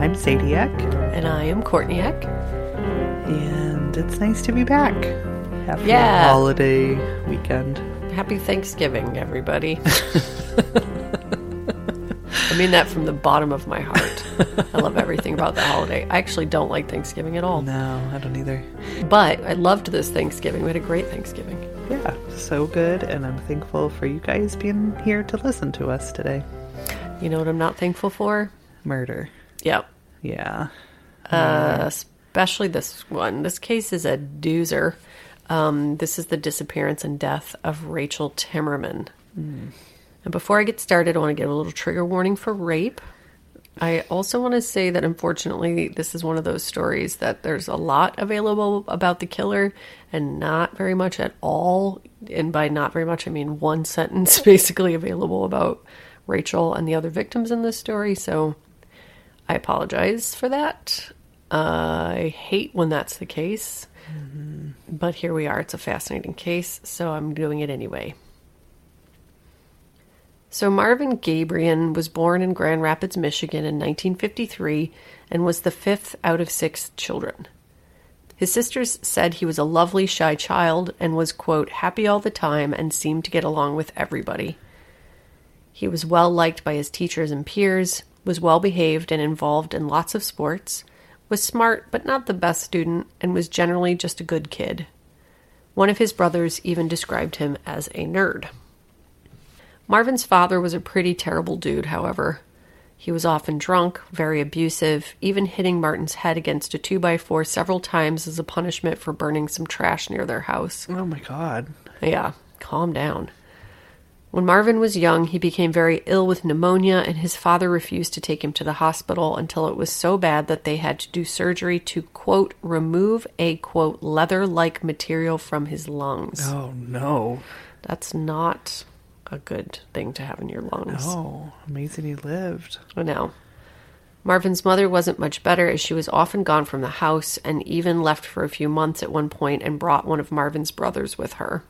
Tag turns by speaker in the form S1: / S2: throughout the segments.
S1: I'm Zadiac,
S2: And I am Courtneyak.
S1: and it's nice to be back after
S2: Yeah.
S1: a holiday weekend.
S2: Happy Thanksgiving, everybody. I mean that from the bottom of my heart. I love everything about the holiday. I actually don't like Thanksgiving at all.
S1: No, I don't either.
S2: But I loved this Thanksgiving. We had a great Thanksgiving.
S1: Yeah, so good, and I'm thankful for you guys being here to listen to us today.
S2: You know what I'm not thankful for?
S1: Murder.
S2: Yep.
S1: Yeah.
S2: Uh, especially this one. This case is a doozer. Um, this is the disappearance and death of Rachel Timmerman. And before I get started, I want to give a little trigger warning for rape. I also want to say that unfortunately, this is one of those stories that there's a lot available about the killer and not very much at all. And by not very much, I mean one sentence basically available about Rachel and the other victims in this story. So I apologize for that. I hate when that's the case. Mm-hmm. But here we are. It's a fascinating case, so I'm doing it anyway. So, Marvin Gabriel was born in Grand Rapids, Michigan in 1953 and was the fifth out of six children. His sisters said he was a lovely, shy child and was, quote, happy all the time and seemed to get along with everybody. He was well liked by his teachers and peers, was well behaved and involved in lots of sports, was smart but not the best student, and was generally just a good kid. One of his brothers even described him as a nerd. Marvin's father was a pretty terrible dude, however. He was often drunk, very abusive, even hitting Martin's head against a 2x4 several times as a punishment for burning some trash near their house.
S1: Oh my god.
S2: Yeah, calm down. When Marvin was young, he became very ill with pneumonia, and his father refused to take him to the hospital until it was so bad that they had to do surgery to, quote, remove a, quote, leather like material from his lungs.
S1: Oh no.
S2: That's not a good thing to have in your lungs.
S1: Oh, amazing he lived.
S2: I know. Marvin's mother wasn't much better as she was often gone from the house and even left for a few months at one point and brought one of Marvin's brothers with her.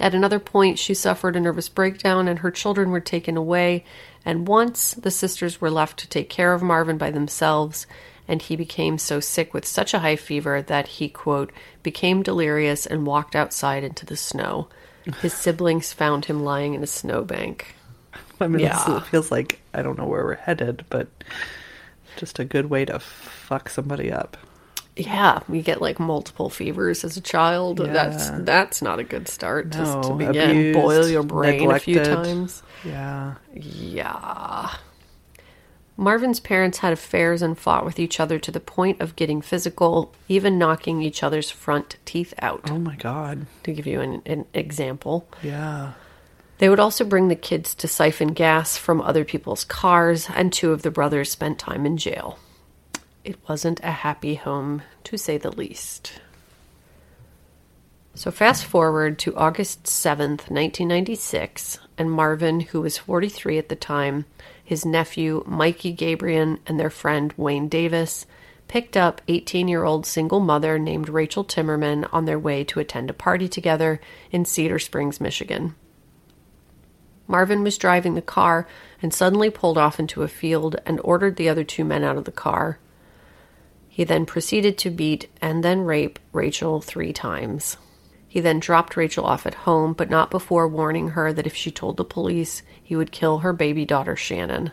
S2: At another point, she suffered a nervous breakdown and her children were taken away, and once the sisters were left to take care of Marvin by themselves, and he became so sick with such a high fever that he, quote, became delirious and walked outside into the snow. His siblings found him lying in a snowbank.
S1: I mean,
S2: Yeah.
S1: it feels like I don't know where we're headed, but just a good way to fuck somebody up.
S2: Yeah, you get like multiple fevers as a child. That's
S1: Yeah.
S2: that's that's not a good start. Just to begin,
S1: abused,
S2: boil your brain a few times.
S1: Yeah.
S2: Yeah. Marvin's parents had affairs and fought with each other to the point of getting physical, even knocking each other's front teeth out.
S1: Oh my god.
S2: To give you an, an example,
S1: Yeah.
S2: they would also bring the kids to siphon gas from other people's cars, and two of the brothers spent time in jail. It wasn't a happy home, to say the least. So, fast forward to August 7th, 1996, and Marvin, who was 43 at the time, his nephew, Mikey Gabriel, and their friend, Wayne Davis, picked up 18 year old single mother named Rachel Timmerman on their way to attend a party together in Cedar Springs, Michigan. Marvin was driving the car and suddenly pulled off into a field and ordered the other two men out of the car. He then proceeded to beat and then rape Rachel three times. He then dropped Rachel off at home, but not before warning her that if she told the police, he would kill her baby daughter Shannon.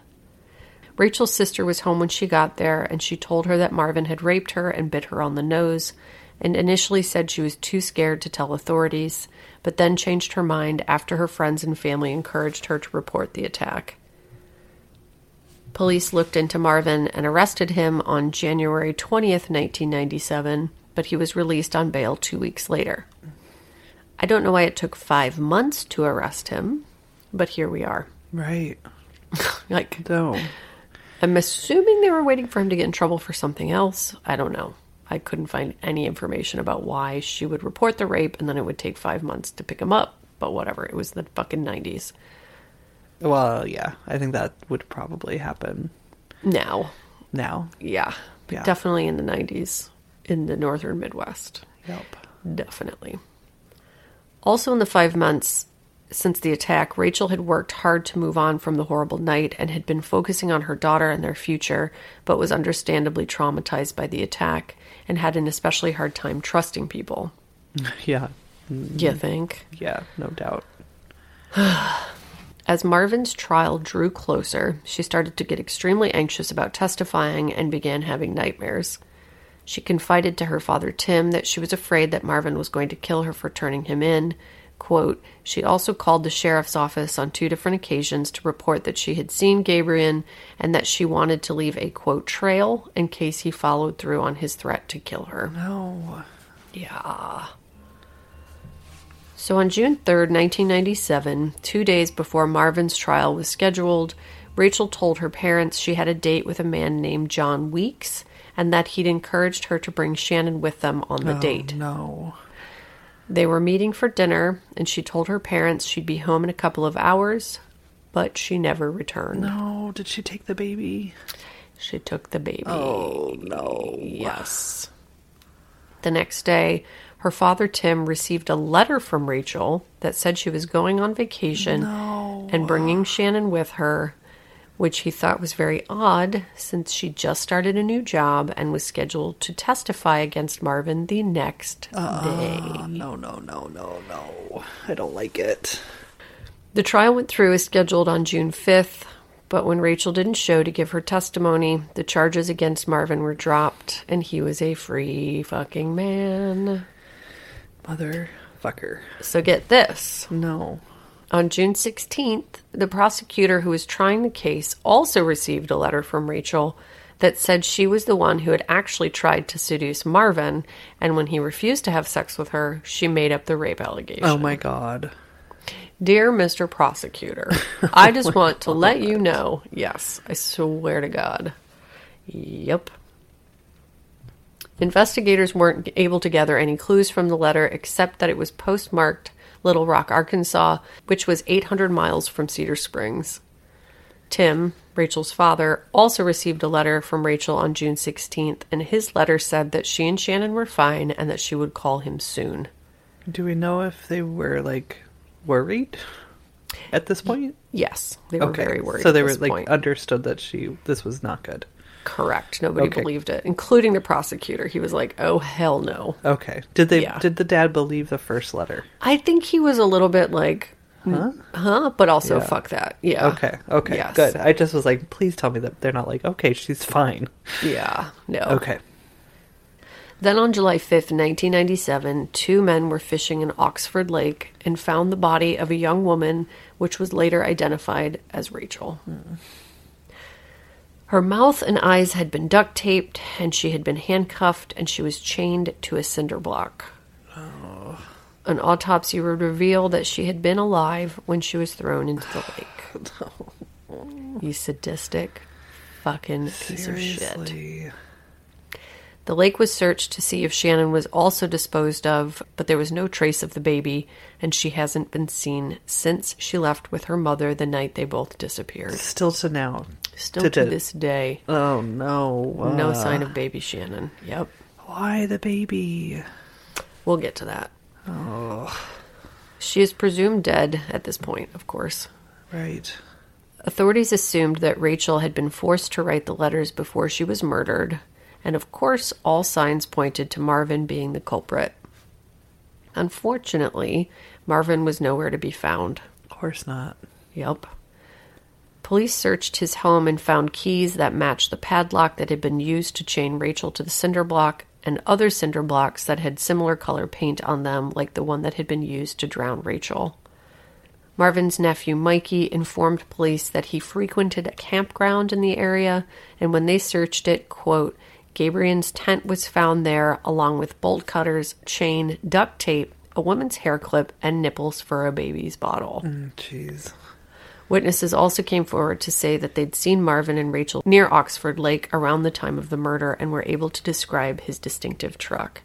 S2: Rachel's sister was home when she got there, and she told her that Marvin had raped her and bit her on the nose, and initially said she was too scared to tell authorities, but then changed her mind after her friends and family encouraged her to report the attack. Police looked into Marvin and arrested him on January 20th, 1997, but he was released on bail two weeks later. I don't know why it took five months to arrest him, but here we are.
S1: Right.
S2: Like,
S1: No.
S2: I'm assuming they were waiting for him to get in trouble for something else. I don't know. I couldn't find any information about why she would report the rape and then it would take five months to pick him up. But whatever, it was the fucking 90s.
S1: Well, yeah. I think that would probably happen
S2: Now,
S1: now.
S2: yeah,
S1: Yeah.
S2: definitely in the 90s in the northern Midwest.
S1: Yep.
S2: Definitely. Also, in the five months since the attack, Rachel had worked hard to move on from the horrible night and had been focusing on her daughter and their future, but was understandably traumatized by the attack and had an especially hard time trusting people.
S1: Yeah. Mm-hmm.
S2: You think?
S1: Yeah, no doubt.
S2: As Marvin's trial drew closer, she started to get extremely anxious about testifying and began having nightmares. She confided to her father Tim that she was afraid that Marvin was going to kill her for turning him in. Quote, she also called the sheriff's office on two different occasions to report that she had seen Gabriel and that she wanted to leave a quote trail in case he followed through on his threat to kill her.
S1: No.
S2: Yeah. So on June 3rd, 1997, two days before Marvin's trial was scheduled, Rachel told her parents she had a date with a man named John Weeks and that he'd encouraged her to bring Shannon with them on the oh, date.
S1: No.
S2: They were meeting for dinner, and she told her parents she'd be home in a couple of hours, but she never returned.
S1: No. Did she take the baby?
S2: She took the baby.
S1: Oh, no.
S2: Yes. The next day, her father Tim received a letter from Rachel that said she was going on vacation and bringing Shannon with her, which he thought was very odd since she just started a new job and was scheduled to testify against Marvin the next uh-uh. day.
S1: Oh, no, no, no, no, no. I don't like it.
S2: The trial went through as scheduled on June 5th, but when Rachel didn't show to give her testimony, the charges against Marvin were dropped and he was a free fucking man.
S1: Motherfucker.
S2: So get this.
S1: No.
S2: On June 16th, the prosecutor who was trying the case also received a letter from Rachel that said she was the one who had actually tried to seduce Marvin, and when he refused to have sex with her, she made up the rape allegation.
S1: Oh my god.
S2: Dear Mr. Prosecutor, oh I just want to let you know yes, I swear to God. Yep. Investigators weren't able to gather any clues from the letter except that it was postmarked Little Rock, Arkansas, which was 800 miles from Cedar Springs. Tim, Rachel's father, also received a letter from Rachel on June 16th, and his letter said that she and Shannon were fine and that she would call him soon.
S1: Do we know if they were like worried at this point?
S2: Yes, they were very worried.
S1: So they were like
S2: point.
S1: understood that she this was not good.
S2: Correct. Nobody
S1: Okay.
S2: believed it, including the prosecutor. He was like, "Oh hell no."
S1: Okay. Did they
S2: Yeah.
S1: did the dad believe the first letter?
S2: I think he was a little bit like, mm, "Huh?" huh? But also,
S1: Yeah.
S2: fuck that. Yeah.
S1: Okay. Okay.
S2: Yes.
S1: Good. I just was like, please tell me that they're not like, okay, she's fine.
S2: Yeah. No.
S1: Okay.
S2: Then on July 5th, 1997, two men were fishing in Oxford Lake and found the body of a young woman, which was later identified as Rachel. Hmm. Her mouth and eyes had been duct taped, and she had been handcuffed, and she was chained to a cinder block. Oh. An autopsy would reveal that she had been alive when she was thrown into the lake. You sadistic fucking piece of shit. The lake was searched to see if Shannon was also disposed of, but there was no trace of the baby, and she hasn't been seen since she left with her mother the night they both disappeared.
S1: Still to now.
S2: Still
S1: To
S2: to, this day,
S1: Oh no.
S2: no
S1: Uh,
S2: sign of baby Shannon. Yep.
S1: Why the baby?
S2: We'll get to that. Oh. She is presumed dead at this point, of course.
S1: Right.
S2: Authorities assumed that Rachel had been forced to write the letters before she was murdered, and of course, all signs pointed to Marvin being the culprit. Unfortunately, Marvin was nowhere to be found.
S1: Of course not.
S2: Yep. Police searched his home and found keys that matched the padlock that had been used to chain Rachel to the cinder block and other cinder blocks that had similar color paint on them, like the one that had been used to drown Rachel. Marvin's nephew Mikey informed police that he frequented a campground in the area, and when they searched it, quote, Gabriel's tent was found there, along with bolt cutters, chain, duct tape, a woman's hair clip, and nipples for a baby's bottle.
S1: Mm, Jeez.
S2: Witnesses also came forward to say that they'd seen Marvin and Rachel near Oxford Lake around the time of the murder and were able to describe his distinctive truck.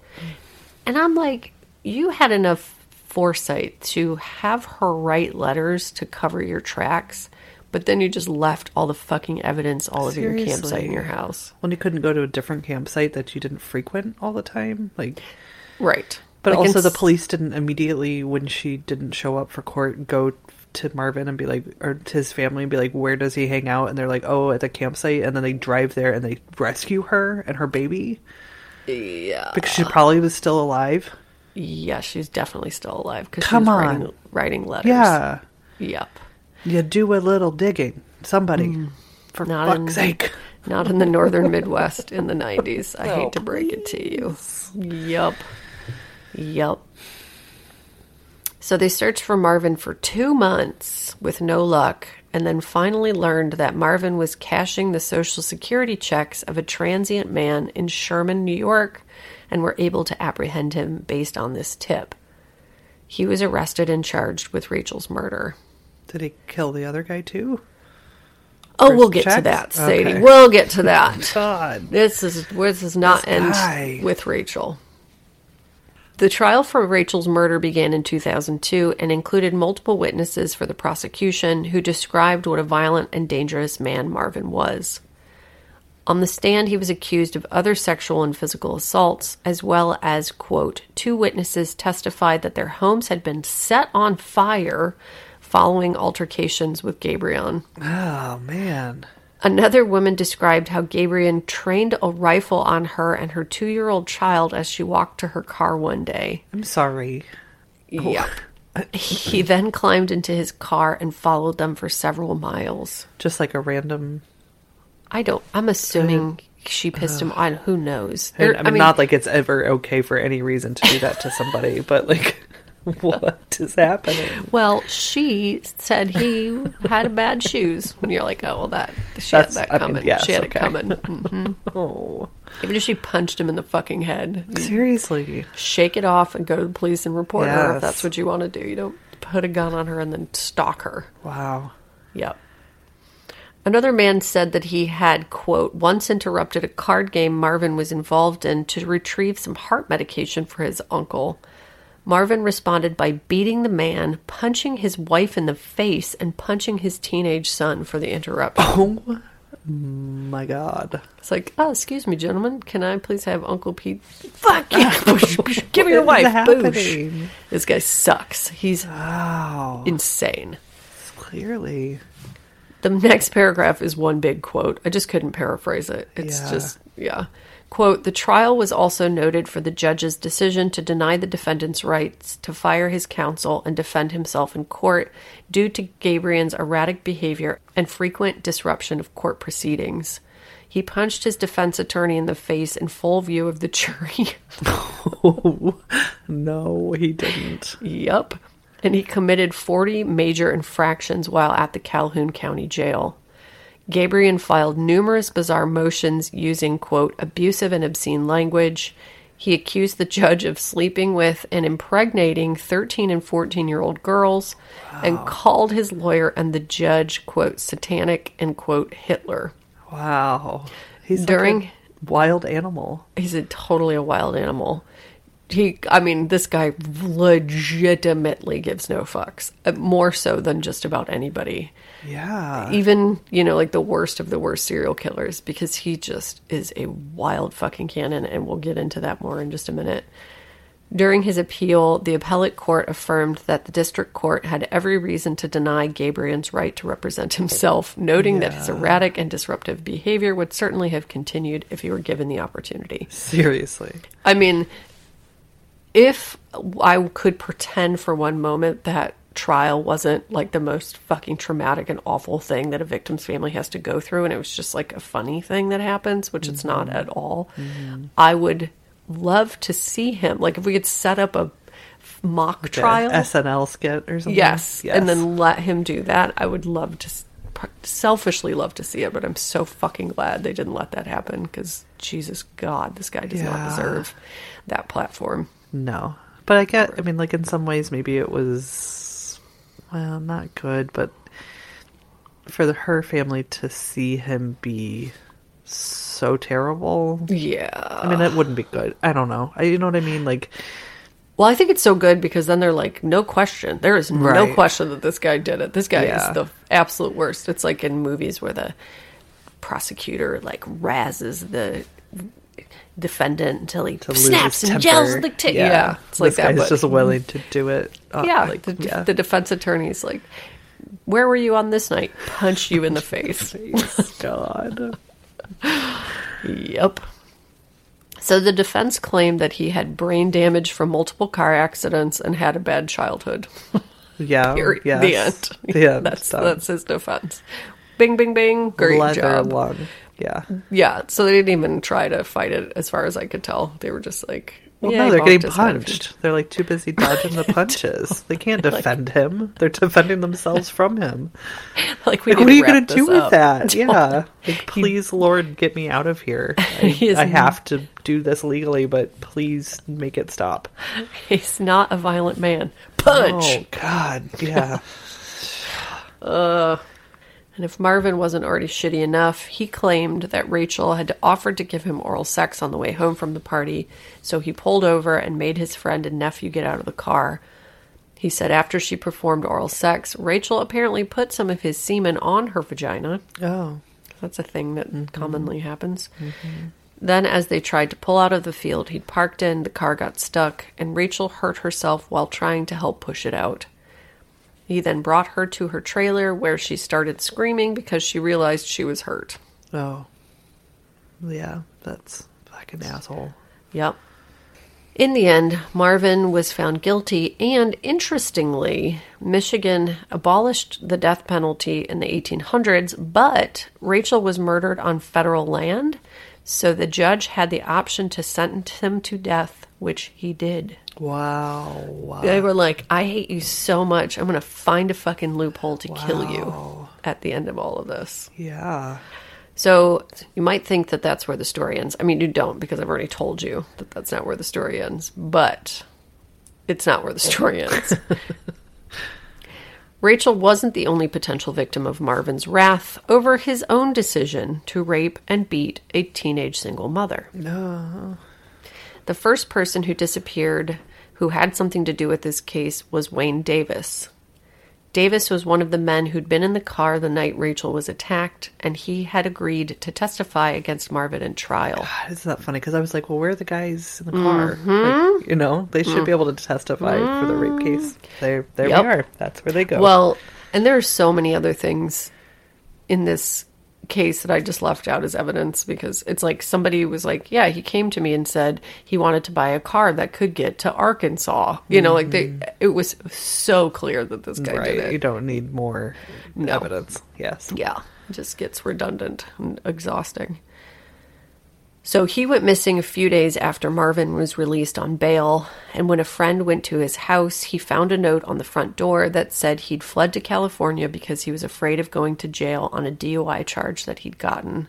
S2: And I'm like, you had enough foresight to have her write letters to cover your tracks, but then you just left all the fucking evidence all over your campsite
S1: Seriously.
S2: in your house.
S1: When you couldn't go to a different campsite that you didn't frequent all the time, like.
S2: Right.
S1: But
S2: Like,
S1: also,
S2: in
S1: the police didn't immediately, when she didn't show up for court, go to Marvin and be like, or to his family and be like, where does he hang out? And they're like, oh, at the campsite. And then they drive there and they rescue her and her baby
S2: Yeah.
S1: because she probably was still alive.
S2: Yeah, she's definitely still alive because she
S1: Come on.
S2: writing, writing letters.
S1: Yeah.
S2: Yep.
S1: You do a little digging. Somebody. For
S2: Mm. Not
S1: fuck's
S2: in-
S1: sake.
S2: Not in the northern Midwest in the 90s. I hate to break it to you. Yup. Yup. So they searched for Marvin for two months with no luck, and then finally learned that Marvin was cashing the Social Security checks of a transient man in Sherman, New York, and were able to apprehend him based on this tip. He was arrested and charged with Rachel's murder.
S1: Did he kill the other guy too?
S2: Oh,
S1: First
S2: we'll get to that, Sadie.
S1: Okay.
S2: We'll get to that.
S1: God.
S2: This is this does not
S1: This
S2: end
S1: guy.
S2: with Rachel. The trial for Rachel's murder began in 2002 and included multiple witnesses for the prosecution who described what a violent and dangerous man Marvin was. On the stand, he was accused of other sexual and physical assaults, as well as, quote, two witnesses testified that their homes had been set on fire following altercations with Gabriel.
S1: Oh, man.
S2: Another woman described how Gabriel trained a rifle on her and her two year old child as she walked to her car one day.
S1: I'm sorry.
S2: Yep. he then climbed into his car and followed them for several miles.
S1: Just like a random.
S2: I don't, I'm assuming she pissed him on. Who knows?
S1: I mean, I mean, not like it's ever okay for any reason to do that to somebody, but like, what is happening?
S2: well, she said he had bad shoes. And you're like, oh, well, that, she
S1: That's-
S2: had that
S1: I mean,
S2: coming.
S1: yes,
S2: she had
S1: okay.
S2: it coming. Mhm.
S1: Oh,
S2: Even if she punched him in the fucking head,
S1: seriously.
S2: shake it off and go to the police and report her if that's what you want to do. You don't put a gun on her and then stalk her.
S1: Wow.
S2: Yep. Another man said that he had, quote, once interrupted a card game Marvin was involved in to retrieve some heart medication for his uncle. Marvin responded by beating the man, punching his wife in the face, and punching his teenage son for the interruption.
S1: Oh my god.
S2: It's like, oh, excuse me, gentlemen, can I please have Uncle Pete? Fuck you! Give me your wife. Boosh. This guy sucks. He's
S1: Wow.
S2: insane.
S1: Clearly.
S2: The next paragraph is one big quote. I just couldn't paraphrase it. It's
S1: Yeah.
S2: just, yeah. Quote The trial was also noted for the judge's decision to deny the defendant's rights to fire his counsel and defend himself in court due to Gabriel's erratic behavior and frequent disruption of court proceedings. He punched his defense attorney in the face in full view of the jury.
S1: Oh, no, he didn't.
S2: Yup. And he committed 40 major infractions while at the Calhoun County Jail. Gabriel filed numerous bizarre motions using, quote, abusive and obscene language. He accused the judge of sleeping with and impregnating 13 and 14 year old girls and called his lawyer and the judge, quote, satanic and, quote, Hitler.
S1: Wow. He's
S2: During-
S1: like a wild animal.
S2: He's a totally a wild animal. He i mean this guy legitimately gives no fucks uh, more so than just about anybody
S1: Yeah.
S2: even you know like the worst of the worst serial killers because he just is a wild fucking cannon and we'll get into that more in just a minute during his appeal the appellate court affirmed that the district court had every reason to deny gabriel's right to represent himself noting that his erratic and disruptive behavior would certainly have continued if he were given the opportunity
S1: Seriously.
S2: I mean, if I could pretend for one moment that trial wasn't like the most fucking traumatic and awful thing that a victim's family has to go through and it was just like a funny thing that happens, which it's not mm-hmm. at all, mm-hmm. I would love to see him. Like if we could set up a mock trial.
S1: An SNL skit or something.
S2: Yes, and then let him do that. I would love to, selfishly love to see it, but I'm so fucking glad they didn't let that happen because Jesus God, this guy does not deserve that platform.
S1: No. But I get, I mean, like, in some ways, maybe it was, well, not good, but for the, her family to see him be so terrible,
S2: Yeah.
S1: I mean, that wouldn't be good. I don't know. I, you know what I mean? Like,
S2: Well, I think it's so good because then they're like, no question. There is no question that this guy did it. This guy
S1: Yeah.
S2: is the absolute worst. It's like in movies where the prosecutor like razzes the defendant until he snaps and
S1: temper.
S2: yells the t- yeah. it's like
S1: this
S2: that.
S1: guy's
S2: But
S1: just willing to do it. uh,
S2: yeah,
S1: like,
S2: the,
S1: yeah.
S2: the defense attorney's like, where were you on this night? Punch you in the face.
S1: God.
S2: Yep. So the defense claimed that he had brain damage from multiple car accidents and had a bad childhood.
S1: Yeah.
S2: Period.
S1: yes.
S2: The end.
S1: End.
S2: That's that's his defense. Bing, bing, bing. Great
S1: Leather
S2: job.
S1: lung. Yeah.
S2: Yeah. So they didn't even try to fight it, as far as I could tell. They were just like,
S1: Well,
S2: yeah,
S1: no, they're getting punched. They're like too busy dodging the punches. They can't defend him. They're defending themselves from him.
S2: Like, we
S1: Like, what are you going to do with
S2: up.
S1: that? Yeah. Like, please, Lord, get me out of here. I, I have to do this legally, but please make it stop.
S2: He's not a violent man. Punch.
S1: Oh, God. Yeah.
S2: Uh, And if Marvin wasn't already shitty enough, he claimed that Rachel had offered to give him oral sex on the way home from the party, so he pulled over and made his friend and nephew get out of the car. He said after she performed oral sex, Rachel apparently put some of his semen on her vagina.
S1: oh.
S2: That's a thing that mm-hmm. commonly happens. Mm-hmm. Then, as they tried to pull out of the field he'd parked in, the car got stuck, and Rachel hurt herself while trying to help push it out. He then brought her to her trailer where she started screaming because she realized she was hurt.
S1: Oh. Yeah, that's fucking asshole.
S2: Yep. In the end, Marvin was found guilty, and interestingly, Michigan abolished the death penalty in the 1800s, but Rachel was murdered on federal land, so the judge had the option to sentence him to death, which he did.
S1: Wow. wow.
S2: They were like, I hate you so much, I'm going to find a fucking loophole to kill you at the end of all of this.
S1: Yeah.
S2: So you might think that that's where the story ends. I mean, you don't because I've already told you that that's not where the story ends, but it's not where the story ends. Rachel wasn't the only potential victim of Marvin's wrath over his own decision to rape and beat a teenage single mother.
S1: No.
S2: The first person who disappeared who had something to do with this case was Wayne Davis. Davis was one of the men who'd been in the car the night Rachel was attacked, and he had agreed to testify against Marvin in trial.
S1: God, isn't that funny? Because I was like, well, where are the guys in the car? Mm-hmm. Like, you know, they should be able to testify for the rape mm-hmm. case. There, there
S2: Yep.
S1: we are. That's where they go.
S2: Well, and there are so many other things in this case that I just left out as evidence because it's like somebody was like, yeah, he came to me and said he wanted to buy a car that could get to Arkansas. You know, like they, mm-hmm. it was so clear that this guy did
S1: right.
S2: it.
S1: You don't need more
S2: No.
S1: evidence. Yes.
S2: Yeah, it just gets redundant and exhausting. So he went missing a few days after Marvin was released on bail, and when a friend went to his house, he found a note on the front door that said he'd fled to California because he was afraid of going to jail on a DUI charge that he'd gotten.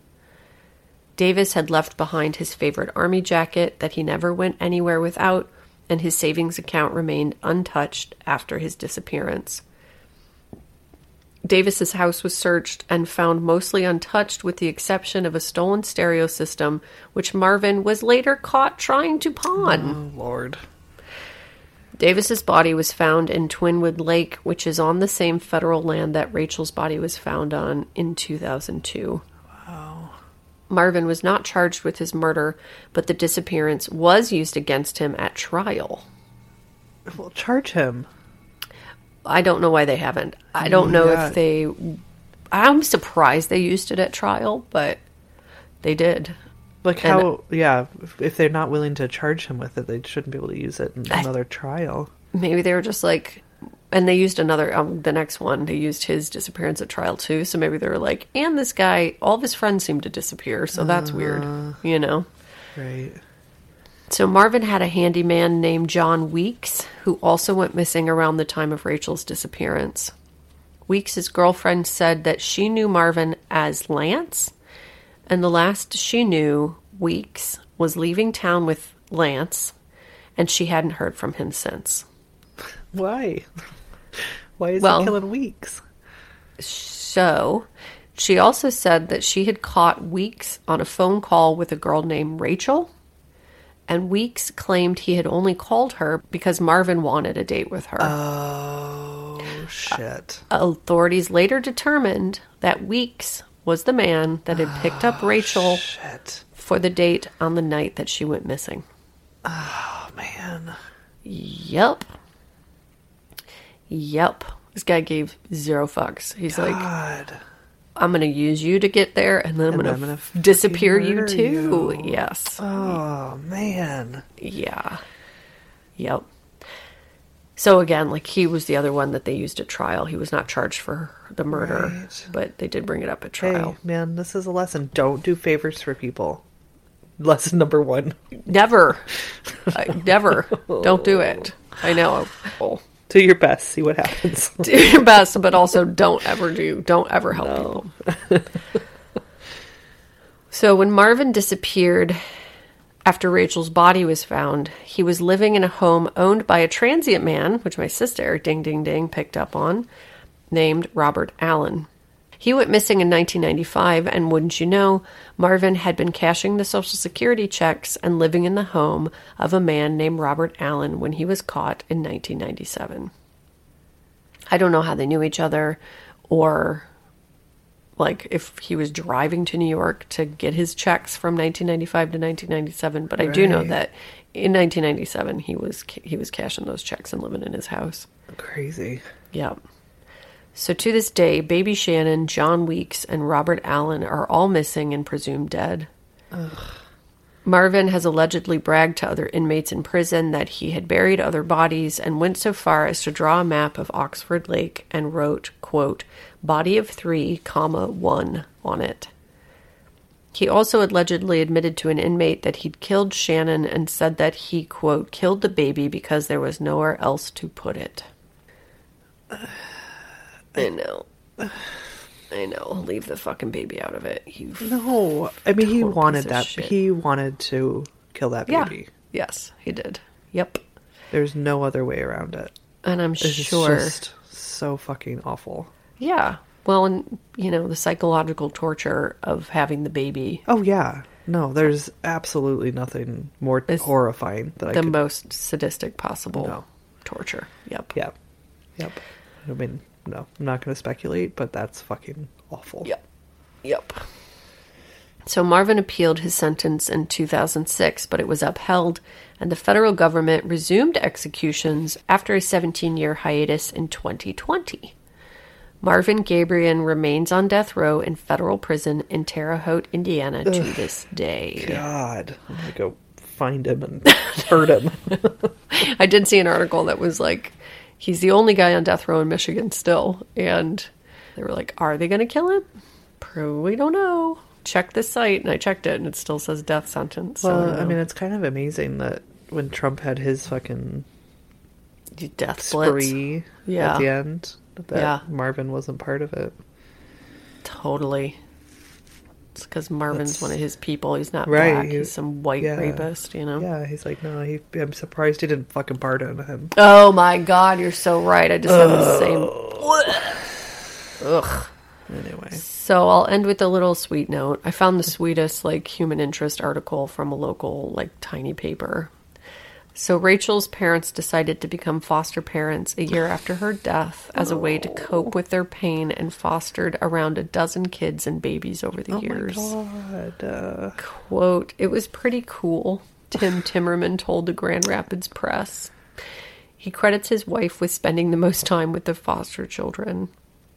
S2: Davis had left behind his favorite army jacket that he never went anywhere without, and his savings account remained untouched after his disappearance. Davis's house was searched and found mostly untouched with the exception of a stolen stereo system which Marvin was later caught trying to pawn.
S1: Oh, Lord.
S2: Davis's body was found in Twinwood Lake, which is on the same federal land that Rachel's body was found on in 2002. Wow. Marvin was not charged with his murder, but the disappearance was used against him at trial.
S1: Well, charge him.
S2: I don't know why they haven't. I don't know
S1: Yeah.
S2: if they. I'm surprised they used it at trial, but they did.
S1: Like
S2: And-
S1: how? yeah, if, they're not willing to charge him with it, they shouldn't be able to use it in another trial.
S2: Maybe they were just like, and they used another. Um, the next one, they used his disappearance at trial too. So maybe they were like, and this guy, all of his friends seem to disappear, so that's weird, you know.
S1: Right.
S2: So Marvin had a handyman named John Weeks who also went missing around the time of Rachel's disappearance. Weeks' girlfriend said that she knew Marvin as Lance, and the last she knew, Weeks was leaving town with Lance, and she hadn't heard from him since.
S1: Why? Why is
S2: Well-
S1: he killing weeks?
S2: So, she also said that she had caught Weeks on a phone call with a girl named Rachel, and Weeks claimed he had only called her because Marvin wanted a date with her.
S1: Oh shit!
S2: Authorities later determined that Weeks was the man that had picked up oh, Rachel
S1: shit!
S2: for the date on the night that she went missing.
S1: Oh man!
S2: Yep. Yep. This guy gave zero fucks. He's like,
S1: God.
S2: I'm going to use you to get there, and then I'm going to
S1: fucking
S2: disappear you too.
S1: you.
S2: Yes.
S1: Oh man!
S2: Yeah. Yep. So again, like he was the other one that they used at trial. He was not charged for the murder,
S1: Right.
S2: but they did bring it up at
S1: Hey
S2: trial.
S1: man, this is a lesson. Don't do favors for people. Lesson number one:
S2: Never. I, never. Don't do it. I know. Oh.
S1: do your best. See what happens.
S2: Do your best, but also don't ever do. Don't ever help people. so when Marvin disappeared after Rachel's body was found, he was living in a home owned by a transient man, which my sister, ding ding ding, picked up on, named Robert Allen. He went missing in 1995, and wouldn't you know, Marvin had been cashing the Social Security checks and living in the home of a man named Robert Allen when he was caught in 1997. I don't know how they knew each other or like if he was driving to New York to get his checks from 1995 to 1997, but I do know that in 1997 he was he was cashing those checks and living in his house.
S1: Crazy.
S2: Yep. So to this day, Baby Shannon, John Weeks, and Robert Allen are all missing and presumed dead. Marvin has allegedly bragged to other inmates in prison that he had buried other bodies and went so far as to draw a map of Oxford Lake and wrote, quote, body of three, comma, one on it. He also allegedly admitted to an inmate that he'd killed Shannon and said that he, quote, killed the baby because there was nowhere else to put it. I know. I know. Leave the fucking baby out of it. You
S1: No, I mean he wanted that. He wanted to kill that
S2: Yeah.
S1: baby.
S2: Yes, he did. Yep.
S1: There's no other way around it.
S2: And I'm sure
S1: It's
S2: sure.
S1: just so fucking awful.
S2: Yeah. Well, and you know the psychological torture of having the baby,
S1: Oh yeah, no, there's absolutely nothing more
S2: It's
S1: horrifying that I
S2: the
S1: could.
S2: most sadistic possible
S1: No.
S2: torture. Yep.
S1: Yep. yep. I mean, no, I'm not going to speculate, but that's fucking awful.
S2: Yep. Yep. So Marvin appealed his sentence in 2006, but it was upheld, and the federal government resumed executions after a 17 year hiatus in 2020. Marvin Gabriel remains on death row in federal prison in Terre Haute, Indiana to this day.
S1: God, I'm gonna go find him and hurt him.
S2: I did see an article that was like, he's the only guy on death row in Michigan still. And they were like, are they going to kill him? Pro- We don't know. Check this site. And I checked it and it still says death sentence.
S1: Well,
S2: don't
S1: I mean, it's kind of amazing that when Trump had his fucking
S2: death blitz.
S1: spree
S2: Yeah.
S1: at the end, that
S2: Yeah.
S1: Marvin wasn't part of it.
S2: Totally. It's because Marvin's
S1: That's-
S2: one of his people. He's not
S1: Right,
S2: black. He's some white
S1: yeah.
S2: rapist, you know?
S1: Yeah, he's like, no, he, I'm surprised he didn't fucking pardon him.
S2: Oh my God, you're so right. I just have the same. Ugh.
S1: Anyway.
S2: So I'll end with a little sweet note. I found the sweetest like human interest article from a local like tiny paper. So Rachel's parents decided to become foster parents a year after her death as a way to cope with their pain and fostered around a dozen kids and babies over the years.
S1: God. Uh,
S2: Quote, it was pretty cool, Tim Timmerman told the Grand Rapids Press. He credits his wife with spending the most time with the foster children.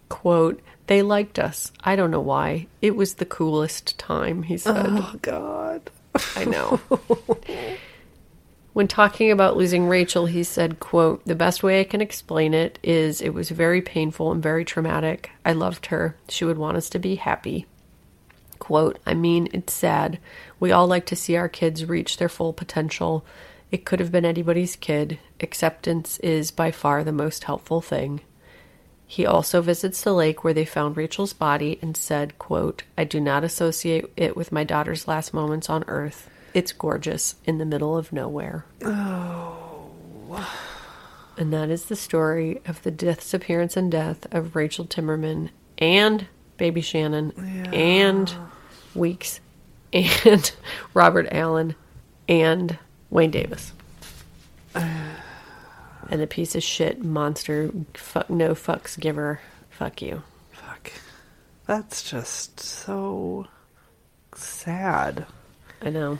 S2: Quote, they liked us. I don't know why. It was the coolest time, he said.
S1: oh, God.
S2: I know. when talking about losing Rachel, he said, quote, "The best way I can explain it is it was very painful and very traumatic. I loved her. She would want us to be happy." Quote, "I mean, it's sad. We all like to see our kids reach their full potential. It could have been anybody's kid. Acceptance is by far the most helpful thing." He also visits the lake where they found Rachel's body and said, quote, I do not associate it with my daughter's last moments on earth. It's gorgeous in the middle of nowhere. Oh. And that is the story of the disappearance and death of Rachel Timmerman and baby Shannon and Weeks and Robert Allen and Wayne Davis. And the piece of shit monster, fuck no fucks giver. Fuck you.
S1: Fuck. That's just so sad.
S2: I know.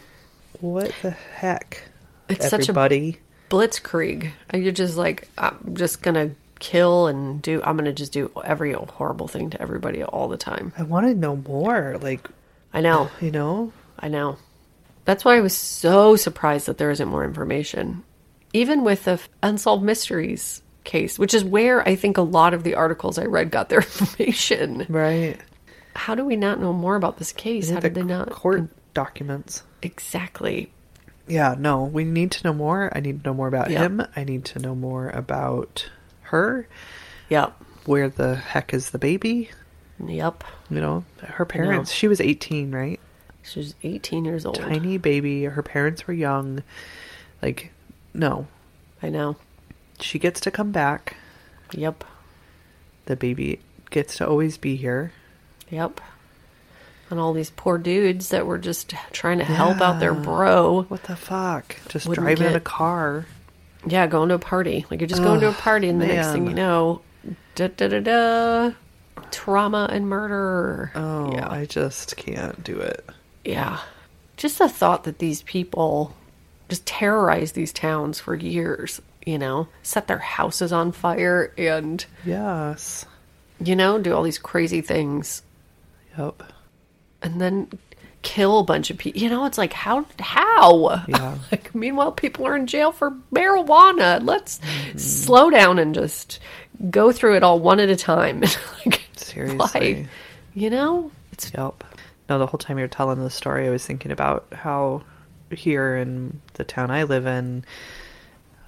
S1: What the heck?
S2: It's such a
S1: Everybody.
S2: blitzkrieg. You're just like, I'm just gonna kill and do. I'm gonna just do every horrible thing to everybody all the time.
S1: I want to know more. Like,
S2: I know.
S1: you know?
S2: I know. That's why I was so surprised that there isn't more information. Even with the Unsolved Mysteries case, which is where I think a lot of the articles I read got their information.
S1: Right.
S2: How do we not know more about this case? How
S1: the
S2: did they not?
S1: Court documents.
S2: Exactly.
S1: Yeah, no, we need to know more. I need to know more about
S2: Yeah.
S1: him. I need to know more about her.
S2: Yep.
S1: Where the heck is the baby?
S2: Yep.
S1: You know, her parents. She was 18, right?
S2: She was 18 years old.
S1: Tiny baby. Her parents were young. Like, no.
S2: I know.
S1: She gets to come back.
S2: Yep.
S1: The baby gets to always be here.
S2: Yep. And all these poor dudes that were just trying to help out their bro.
S1: What the fuck? Just driving in a car.
S2: Yeah, going to a party. Like you're just going to a party, and the next thing you know, da da da da, trauma and murder.
S1: Oh,
S2: yeah,
S1: I just can't do it.
S2: yeah. Just the thought that these people just terrorize these towns for years. You know, set their houses on fire, and
S1: Yes.
S2: you know, do all these crazy things,
S1: Yep.
S2: And then kill a bunch of people. You know, it's like how how.
S1: Yeah.
S2: like meanwhile, people are in jail for marijuana. Let's
S1: Mm-hmm.
S2: slow down and just go through it all one at a time. like,
S1: Seriously.
S2: why? You know, it's
S1: Yep. No, the whole time you're telling the story, I was thinking about how here in the town I live in,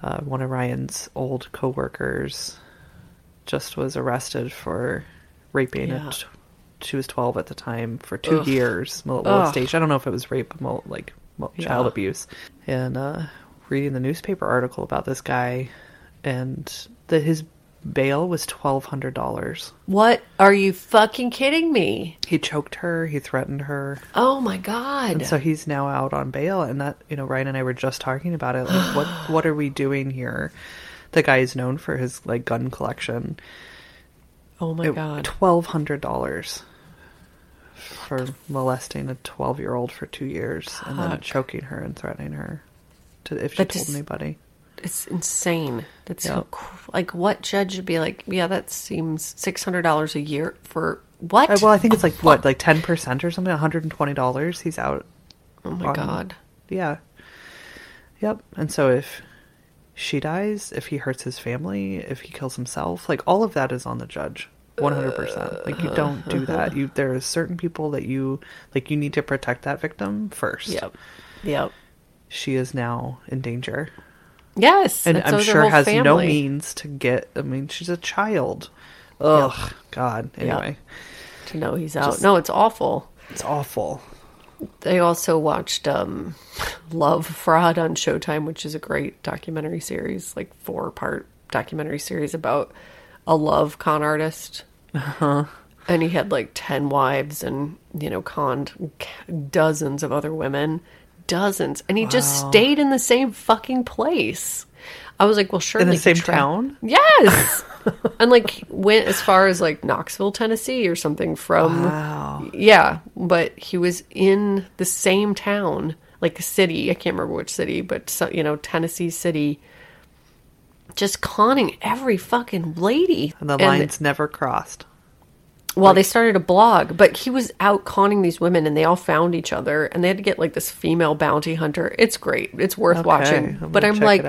S1: uh, one of Ryan's old coworkers just was arrested for raping.
S2: Yeah.
S1: A t- she was 12 at the time for two
S2: Ugh.
S1: years molestation. I don't know if it was rape, mol- like mol-
S2: Yeah.
S1: child abuse. And uh, reading the newspaper article about this guy, and that his bail was twelve hundred dollars.
S2: what? Are you fucking kidding me?
S1: He choked her. He threatened her.
S2: Oh my god!
S1: And so he's now out on bail, and that you know, Ryan and I were just talking about it. Like, what what are we doing here? The guy is known for his like gun collection.
S2: oh my god!
S1: twelve hundred dollars for molesting a twelve year old for two years, and then choking her and threatening her to if she
S2: That
S1: told
S2: just-
S1: anybody.
S2: It's insane. That's so
S1: Yep.
S2: cr- like what judge would be like? Yeah, that seems six hundred dollars a year for what?
S1: Uh, well, I think it's like what, like ten percent or something, one hundred and twenty dollars. He's out.
S2: oh my
S1: on-
S2: god!
S1: Yeah. Yep. And so if she dies, if he hurts his family, if he kills himself, like all of that is on the judge. 100%. Like you don't do that. You there are certain people that you like you need to protect that victim first.
S2: Yep, yep.
S1: She is now in danger.
S2: Yes,
S1: And I'm
S2: so is her
S1: sure has no means to get I mean, she's a child. Ugh, god. Anyway,
S2: to know he's out.
S1: Just-
S2: no, it's awful.
S1: it's awful.
S2: They also watched um, Love Fraud on Showtime, which is a great documentary series, like four part documentary series about a love con artist uh-huh. And he had like 10 wives and, you know, conned dozens of other women. Dozens. And he just stayed in the same fucking place. I was like, well, surely
S1: In the same
S2: tra-
S1: town?
S2: Yes. and like went as far as like Knoxville, Tennessee or something from
S1: Wow.
S2: yeah, but he was in the same town, like a city. I can't remember which city, but so, you know, Tennessee city. Just conning every fucking lady.
S1: And the lines never crossed.
S2: well, they started a blog, but he was out conning these women, and they all found each other, and they had to get like this female bounty hunter. It's great. It's worth
S1: Okay,
S2: watching.
S1: I'm
S2: but I'm like,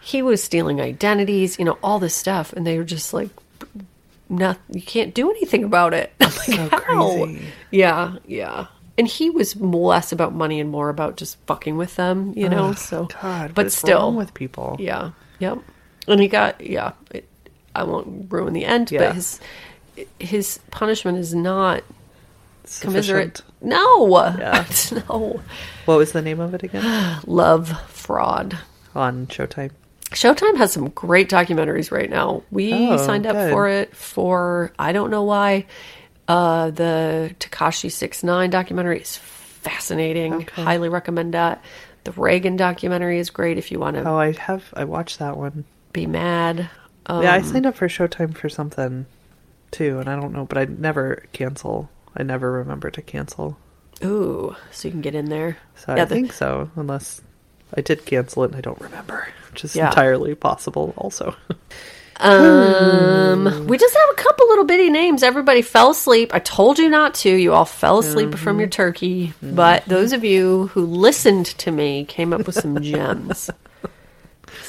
S2: he was stealing identities, you know, all this stuff, and they were just like, "No, you can't do anything about it." I'm like,
S1: So
S2: how?
S1: crazy.
S2: Yeah, yeah. And he was less about money and more about just fucking with them, you know. so,
S1: God,
S2: but still,
S1: with people?
S2: yeah, yep. And he got, yeah. It, I won't ruin the end,
S1: Yeah.
S2: but his his punishment is not commiserate. No,
S1: Yeah.
S2: no.
S1: What was the name of it again?
S2: Love fraud.
S1: On Showtime.
S2: Showtime has some great documentaries right now. We
S1: Oh,
S2: signed up
S1: good.
S2: for it for I don't know why. Uh, the Tekashi Six Nine documentary is fascinating.
S1: Okay.
S2: Highly recommend that. The Reagan documentary is great if you want to
S1: Oh, I have. I watched that one.
S2: Be mad. Um,
S1: yeah, I signed up for Showtime for something too, and I don't know, but I never cancel. I never remember to cancel.
S2: Ooh, so you can get in there.
S1: So
S2: Yeah,
S1: I
S2: the-
S1: think so, unless I did cancel it and I don't remember, which is
S2: Yeah.
S1: entirely possible. Also,
S2: Um, we just have a couple little bitty names. Everybody fell asleep. I told you not to. You all fell asleep from your turkey. But those of you who listened to me came up with some gems.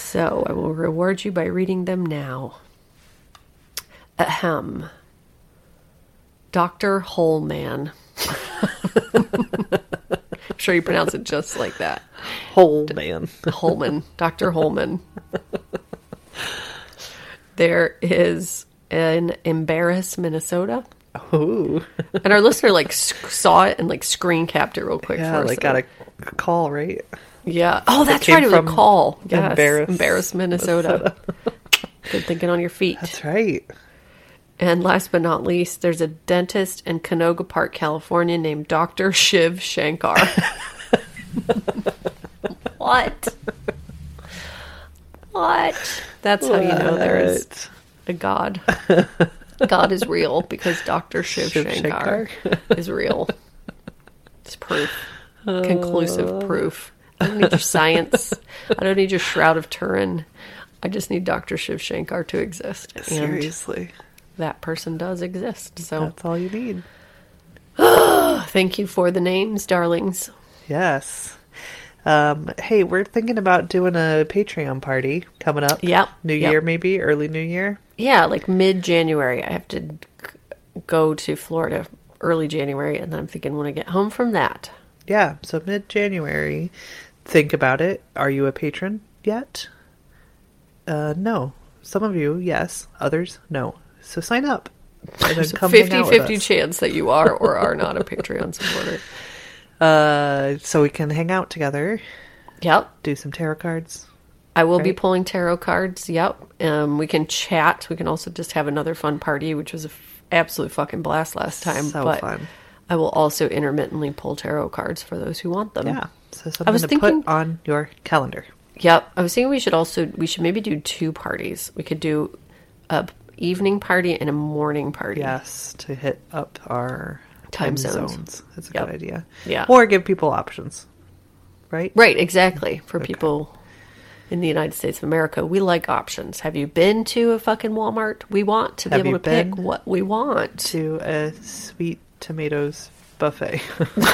S2: So I will reward you by reading them now. Ahem. Dr. Holman. I'm sure you pronounce it just like that.
S1: whole man.
S2: Holman, Dr. Holman. There is in Embarrass, Minnesota.
S1: Ooh,
S2: And our listener like sc- saw it and like screen capped it real quick
S1: yeah,
S2: for us.
S1: like got a call right.
S2: Yeah. Oh, that's right. It was a call. Yes.
S1: Embarrass,
S2: Embarrass, Minnesota. Good thinking on your feet.
S1: That's right.
S2: And last but not least, there's a dentist in Canoga Park, California named Dr. Shiv Shankar. what? What? That's how you know there is a God. God is real because Dr. Shiv,
S1: Shiv
S2: Shankar is real. It's proof. Conclusive proof. I don't need your science. I don't need your Shroud of Turin. I just need Dr. Shiv Shankar to exist. And
S1: seriously.
S2: that person does exist. So
S1: That's all you need.
S2: thank you for the names, darlings.
S1: Yes. Um, hey, we're thinking about doing a Patreon party coming up.
S2: Yep,
S1: New
S2: yep.
S1: Year, maybe early New Year.
S2: Yeah, like mid January. I have to g- go to Florida early January, and then I'm thinking when I get home from that.
S1: Yeah, so mid January. Think about it. Are you a patron yet? Uh, no. Some of you, yes. Others, no. So sign up.
S2: There's a
S1: come hang
S2: 50
S1: out with
S2: 50
S1: us.
S2: chance that you are or are not a Patreon supporter.
S1: Uh, so we can hang out together,
S2: Yep.
S1: do some tarot cards.
S2: I will be pulling tarot cards. Yep. Um, we can chat. We can also just have another fun party, which was a f- absolute fucking blast last time.
S1: So
S2: but
S1: fun.
S2: I will also intermittently pull tarot cards for those who want them.
S1: Yeah. So something I
S2: was
S1: to
S2: thinking-
S1: put on your calendar.
S2: Yep. I was thinking we should also we should maybe do two parties. We could do a evening party and a morning party.
S1: Yes, to hit up our
S2: Time
S1: time,
S2: zones.
S1: zones. That's a
S2: Yep.
S1: good idea.
S2: Yeah.
S1: Or give people options. Right?
S2: Right, exactly. For people in the United States of America, we like options. Have you been to a fucking Walmart? We want to be
S1: Have
S2: able to pick what we want.
S1: To a sweet tomatoes buffet.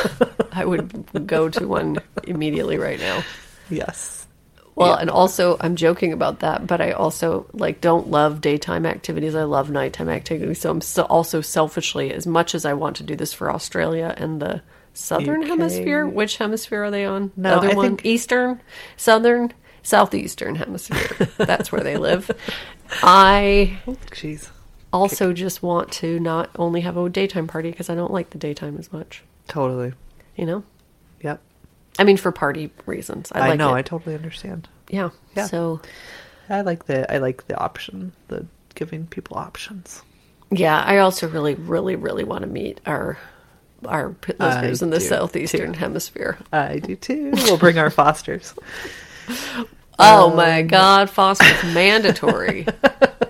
S2: I would go to one immediately right now.
S1: yes.
S2: Well,
S1: Yeah.
S2: and also I'm joking about that, but I also like don't love daytime activities. I love nighttime activities. So I'm so also selfishly, as much as I want to do this for Australia and the southern
S1: UK.
S2: hemisphere. Which hemisphere are they on?
S1: No,
S2: the other
S1: I
S2: one,
S1: think-
S2: eastern, southern, southeastern hemisphere. That's where they live. I oh,
S1: Jeez.
S2: Also just want to not only have a daytime party because I don't like the daytime as much.
S1: Totally.
S2: You know,
S1: Yep.
S2: I mean for party reasons. I,
S1: I,
S2: like
S1: know,
S2: it.
S1: I totally understand.
S2: yeah.
S1: Yeah.
S2: So
S1: I like the I like the option, the giving people options.
S2: Yeah, I also really, really, really want to meet our our listeners in the southeastern hemisphere.
S1: I do too. We'll bring our fosters.
S2: Oh my um, God, Foster's mandatory.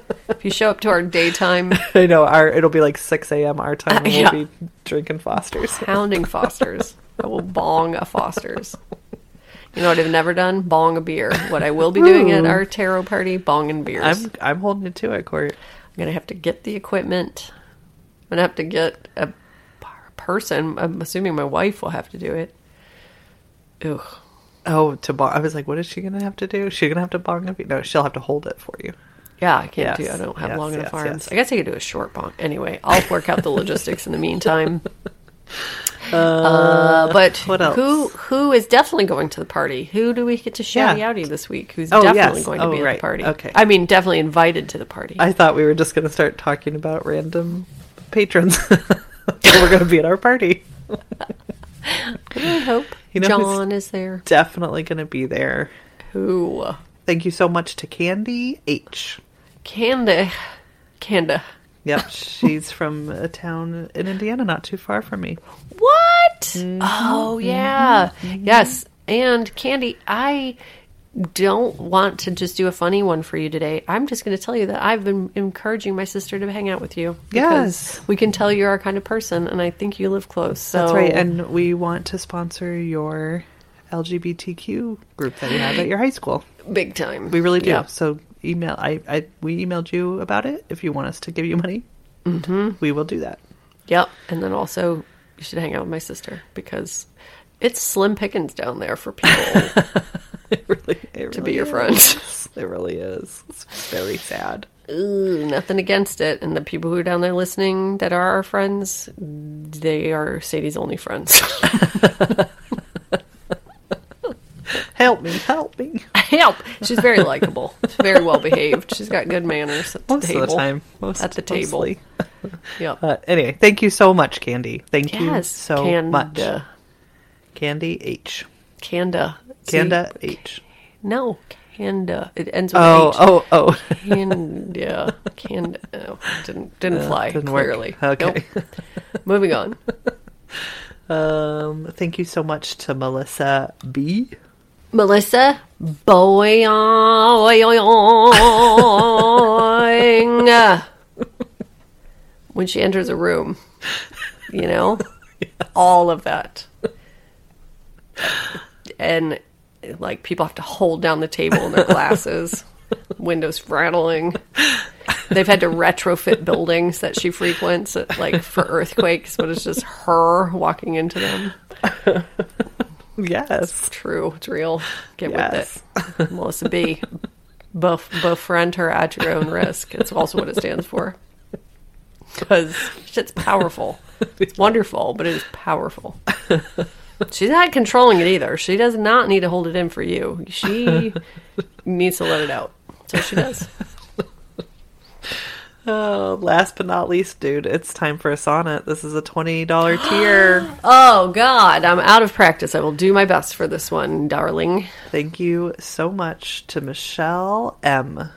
S2: if you show up to our daytime
S1: I know our it'll be like six a.m. our time. Uh, and
S2: yeah.
S1: We'll be drinking Fosters.
S2: pounding Fosters, I will bong a Fosters. You know what I've never done? Bong a beer. What I will be doing at our tarot party, bong and beers.
S1: I'm I'm holding it to it, Court.
S2: I'm gonna have to get the equipment. I'm gonna have to get a person. I'm assuming my wife will have to do it. Ugh.
S1: Oh, to bong. I was like, what is she gonna have to do? She's gonna have to bong a beer. No, she'll have to hold it for you.
S2: Yeah, I can't
S1: Yes,
S2: do. I don't have
S1: yes,
S2: long enough
S1: yes,
S2: arms. I guess I could do a short bonk. Anyway, I'll work out the logistics in the meantime. Uh, but
S1: what else?
S2: who who is definitely going to the party? Who do we get to shouty
S1: Yeah.
S2: outy this week? Who's
S1: Oh,
S2: definitely
S1: yes.
S2: going to
S1: Oh,
S2: be at the party?
S1: Okay.
S2: I mean, definitely invited to the party.
S1: I thought we were just gonna start talking about random patrons. we're gonna be at our party.
S2: I hope
S1: You know
S2: John is there.
S1: Definitely gonna be there.
S2: Who?
S1: Thank you so much to Candy H.
S2: Canda. Canda.
S1: Yep, she's from a town in Indiana, not too far from me.
S2: What?
S1: Mm-hmm.
S2: Oh yeah. Yes. And Candy, I don't want to just do a funny one for you today. I'm just going to tell you that I've been encouraging my sister to hang out with you. because
S1: Yes.
S2: We can tell you're our kind of person, and I think you live close. So
S1: That's right, and we want to sponsor your LGBTQ group that you have at your high school.
S2: big time.
S1: We really do.
S2: Yeah.
S1: So email. I, I we emailed you about it. If you want us to give you money, mm-hmm. we will do that.
S2: Yep. And then also, you should hang out with my sister because it's slim pickings down there for people.
S1: It really, it
S2: To be
S1: really
S2: your friend.
S1: It really is. It's very sad.
S2: Ooh, nothing against it. And the people who are down there listening that are our friends, they are Sadie's only friends.
S1: Help me, help me.
S2: Help! She's very likable. She's very well behaved. She's got good manners at the
S1: Most
S2: table.
S1: of the time. Most,
S2: At the table.
S1: mostly.
S2: Yep.
S1: Uh, anyway, thank you so much, Candy. Thank you so
S2: Canda.
S1: much. Candy H.
S2: Canda. See,
S1: Canda H.
S2: No, Canda. It ends with
S1: Oh,
S2: H.
S1: oh, oh.
S2: Canda. Canda. Oh, didn't didn't fly.
S1: didn't work.
S2: clearly.
S1: Okay.
S2: Nope. Moving on.
S1: Um, thank you so much to Melissa B.
S2: Melissa Boing. when she enters a room, you know, all of that, and like people have to hold down the table in their glasses, windows rattling. They've had to retrofit buildings that she frequents, like for earthquakes, but it's just her walking into them.
S1: Yes.
S2: It's True, it's real. Get
S1: Yes.
S2: with it, Melissa B. Bef- befriend her at your own risk. It's also what it stands for. Because shit's powerful. It's wonderful, but it is powerful. She's not controlling it either. She does not need to hold it in for you. She needs to let it out. So she does.
S1: Oh, last but not least, dude, it's time for a sonnet. This is a $20 tier.
S2: Oh God, I'm out of practice. I will do my best for this one, darling.
S1: Thank you so much to Michelle M.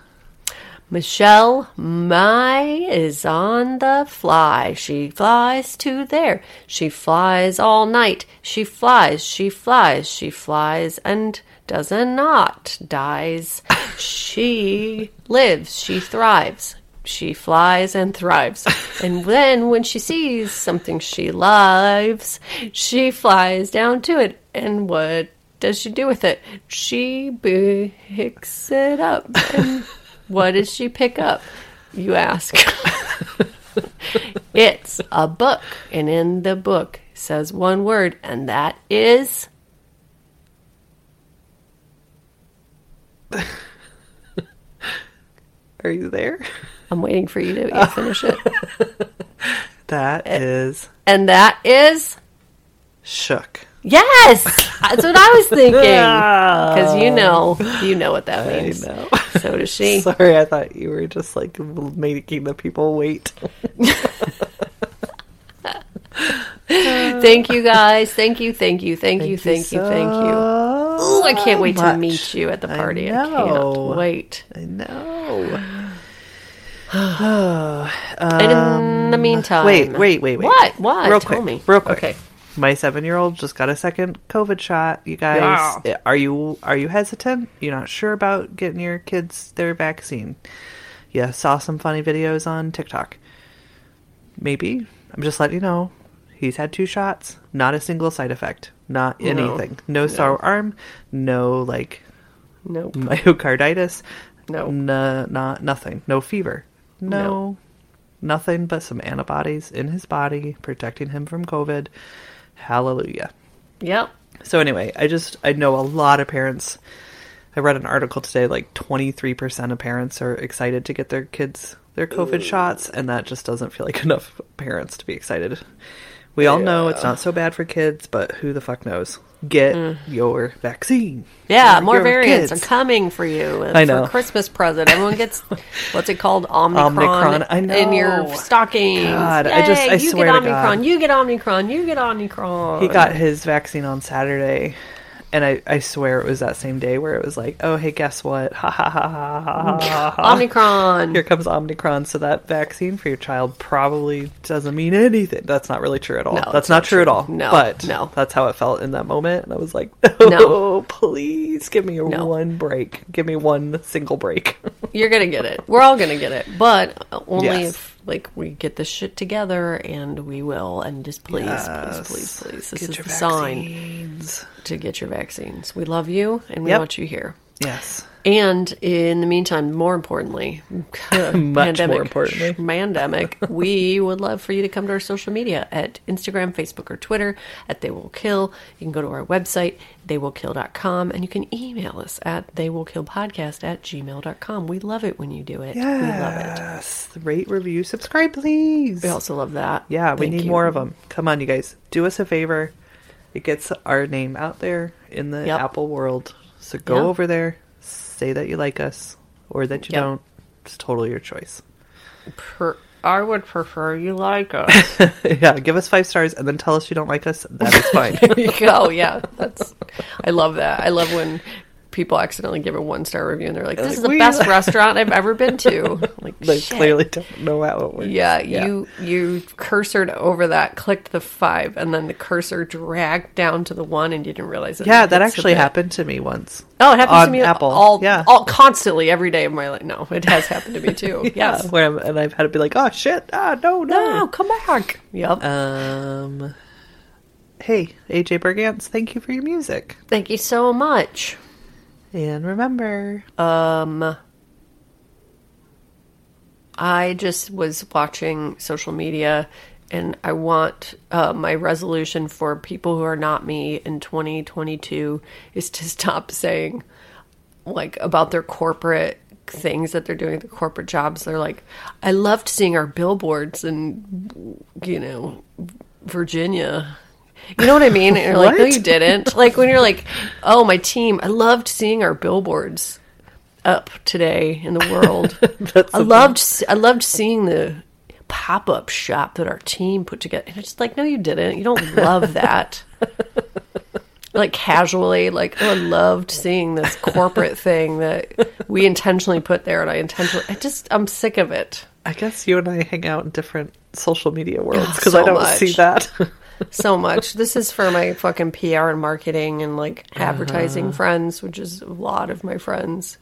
S2: Michelle Mai is on the fly. She flies to there. She flies all night. She flies, she flies, she flies and does not dies. She lives, she thrives. She flies and thrives. And then when she sees something she loves, she flies down to it. And what does she do with it? She picks it up. And what did she pick up? You ask. it's a book, and in the book says one word, and that is
S1: Are you there?
S2: I'm waiting for you to finish it.
S1: That is
S2: And that is
S1: shook.
S2: yes. That's what I was thinking. Because you know, you know what that
S1: I
S2: means.
S1: know.
S2: So does she.
S1: Sorry, I thought you were just like making the people wait.
S2: Thank you guys. Thank you. Thank you. Thank you. Thank you. Thank you. Ooh, I can't wait to meet you at the
S1: I
S2: party. I,
S1: know.
S2: can't wait.
S1: I know.
S2: and in the meantime,
S1: Um, Wait, wait, wait, wait.
S2: What? What?
S1: Real
S2: Tell
S1: quick.
S2: me.
S1: Real quick.
S2: Okay.
S1: My seven-year-old just got a second COVID shot. You guys,
S2: Yeah.
S1: are you are you hesitant? You're not sure about getting your kids their vaccine? Yeah, saw some funny videos on TikTok. Maybe I'm just letting you know. He's had two shots, not a single side effect, not anything. No, sour arm, no like
S2: Nope.
S1: myocarditis,
S2: No.
S1: no, not nothing, no fever, no,
S2: No.
S1: nothing but some antibodies in his body protecting him from COVID. Hallelujah.
S2: Yep.
S1: So anyway, I just I know a lot of parents. I read an article today like 23% of parents are excited to get their kids their COVID shots and that just doesn't feel like enough parents to be excited. We all know it's not so bad for kids, but who the fuck knows? Get mm. your vaccine.
S2: Yeah, more variants
S1: kids.
S2: are coming for you.
S1: I know.
S2: For Christmas present. Everyone gets, what's it called? Omicron.
S1: Omicron, I know.
S2: In your stockings.
S1: God, I just-
S2: Yay,
S1: I
S2: you
S1: swear
S2: get
S1: to
S2: Omicron.
S1: God.
S2: You get Omicron. You get Omicron.
S1: He got his vaccine on Saturday, and I, I swear it was that same day where it was like, oh, hey, guess what? Ha ha ha ha ha ha. ha.
S2: Omicron.
S1: Here comes Omicron, so that vaccine for your child probably doesn't mean anything. That's not really true at all.
S2: No,
S1: that's not
S2: not
S1: true at all.
S2: No,
S1: but
S2: no.
S1: that's how it felt in that moment, and I was like,
S2: No.
S1: no, please give me a
S2: No.
S1: one break. Give me one single break.
S2: You're gonna get it. We're all gonna get it, but only
S1: Yes.
S2: if like we get this shit together, and we will. And just please,
S1: Yes.
S2: please, please, please. This
S1: Get
S2: is the sign to get your vaccines. We love you, and we
S1: Yep.
S2: want you here.
S1: Yes.
S2: And in the meantime, more importantly,
S1: Much more importantly.
S2: pandemic, we would love for you to come to our social media at Instagram, Facebook, or Twitter at They Will Kill. You can go to our website, theywillkill.com, and you can email us at theywillkillpodcast at gmail.com. We love it when you do it. We love it.
S1: Yes. Rate, review, subscribe, please.
S2: We also love that.
S1: Yeah, we
S2: Thank
S1: need
S2: you.
S1: more of them. Come on, you guys. Do us a favor. It gets our name out there in the
S2: Yep.
S1: Apple world. So go
S2: Yeah.
S1: over there, say that you like us or that you
S2: Yep.
S1: don't. It's totally your choice.
S2: Per- I would prefer you like us.
S1: yeah, give us five stars and then tell us you don't like us. That is fine.
S2: there you go. Yeah, that's. I love that. I love when people accidentally give a one star review and they're like, "This is the
S1: we-
S2: best restaurant I've ever been to." Like,
S1: they
S2: shit.
S1: clearly don't know how it works.
S2: Yeah, you you cursored over that, clicked the five, and then the cursor dragged down to the one, and you didn't realize it.
S1: Yeah, that actually happened to me once.
S2: Oh, it happens to me
S1: Apple.
S2: all,
S1: Yeah.
S2: all constantly every day of my life. No, it has happened to me too.
S1: Yeah,
S2: Yes.
S1: where I'm, and I've had to be like, oh shit, ah, no, no.
S2: No, come back. Yep.
S1: Um, hey, AJ Bergantz, thank you for your music.
S2: Thank you so much.
S1: And remember,
S2: Um, I just was watching social media, and I want uh, my resolution for people who are not me in 2022 is to stop saying like about their corporate things that they're doing, the corporate jobs. They're like, I loved seeing our billboards in, you know, Virginia. You know what I mean? And you're like, no, you didn't. Like when you're like, oh, my team, I loved seeing our billboards up today in the world. I loved, I loved seeing the pop up shop that our team put together. And it's just like, no, you didn't. You don't love that. like casually, like, oh, I loved seeing this corporate thing that we intentionally put there, and I intentionally, I just, I'm sick of it.
S1: I guess you and I hang out in different social media worlds
S2: Oh,
S1: because
S2: so
S1: I don't
S2: much.
S1: see that.
S2: so much. This is for my fucking PR and marketing and like advertising
S1: Uh-huh.
S2: friends, which is a lot of my friends.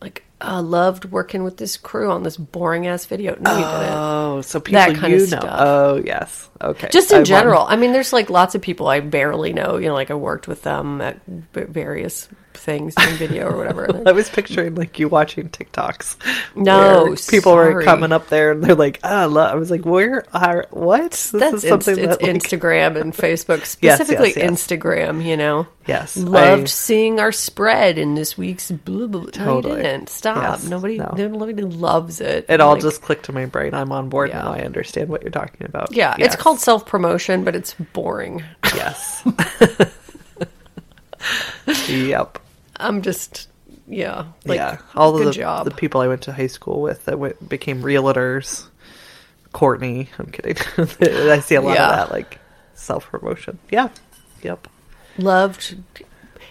S2: Like, I loved working with this crew on this boring ass video. No, you didn't.
S1: oh, so people
S2: That kind
S1: you
S2: of
S1: know.
S2: stuff.
S1: Oh, yes. Okay.
S2: Just in
S1: on-
S2: general. I mean, there's like lots of people I barely know. You know, like I worked with them at various things in video or whatever.
S1: I was picturing like you watching TikToks.
S2: No,
S1: people were coming up there and they're like, "Ah, lo-" I was like, "Where? Are, what? This
S2: That's
S1: is something
S2: Inst-
S1: that
S2: it's
S1: like,
S2: Instagram and Facebook,
S1: yes,
S2: specifically
S1: yes.
S2: Instagram. You know,
S1: Yes,
S2: loved
S1: I-
S2: seeing our spread in this week's blah blah. blah. No, you
S1: Totally.
S2: didn't. Stop.
S1: Yes,
S2: nobody,
S1: no.
S2: nobody loves it.
S1: It all
S2: Like,
S1: just clicked to my brain. I'm on board
S2: Yeah.
S1: now. I understand what you're talking about.
S2: yeah. It's called self promotion, but it's boring.
S1: yes. yep.
S2: I'm just yeah. Like,
S1: yeah, all of the,
S2: job.
S1: the people I went to high school with that went, became realtors. Courtney, I'm kidding. I see a lot
S2: Yeah.
S1: of that, like self promotion. Yeah, yep.
S2: loved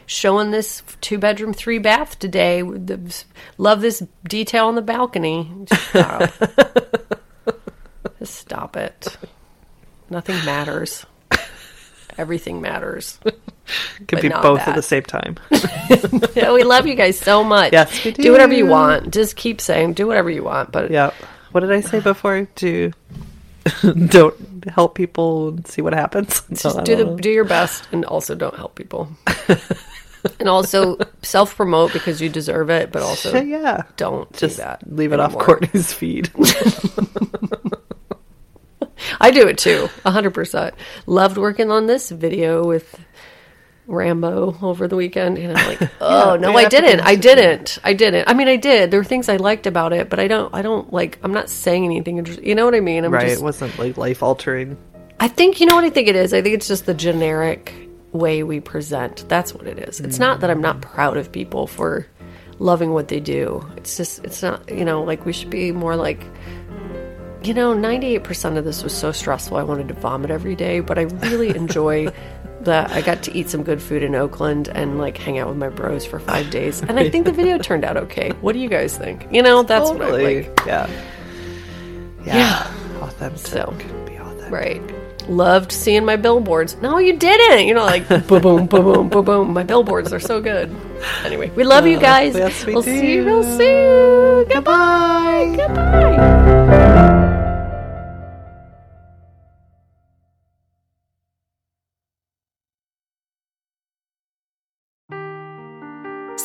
S2: showing this two bedroom, three bath today. Love this detail on the balcony. Stop. Uh, just stop it. Nothing matters. Everything matters.
S1: Could be both at the same time.
S2: Yeah, we love you guys so much.
S1: Yes, we
S2: Do whatever you want. Just keep saying, do whatever you want. But
S1: yeah. What did I say before? Do don't help people and see what happens.
S2: just do the do your best, and also don't help people. and also self promote because you deserve it, but also
S1: yeah.
S2: don't
S1: Just
S2: do that.
S1: leave it off. Courtney's feed.
S2: I do it too, hundred percent. Loved working on this video with Rambo over the weekend, and I'm like, oh no, I didn't. I didn't. I didn't. I mean, I did. There were things I liked about it, but I don't. I don't like. I'm not saying anything. You know what I mean? I'm
S1: right.
S2: just
S1: It wasn't like life altering.
S2: I think you know what I think it is. I think it's just the generic way we present. That's what it is. It's not that I'm not mm. proud of people for loving what they do. It's just it's not you know like we should be more like you know 98% of this was so stressful I wanted to vomit every day, but I really enjoy that I got to eat some good food in Oakland and like hang out with my bros for 5 days. And I think the video turned out okay. What do you guys think? You know, that's
S1: Totally.
S2: like.
S1: Yeah.
S2: Yeah.
S1: Authentic.
S2: So.
S1: be authentic.
S2: Right. Loved seeing my billboards. No, you didn't. You know, like boom, boom, boom, boom, boom, boom. My billboards are so good. Anyway, we love you guys.
S1: yes, we
S2: will see you real soon. Goodbye. Goodbye.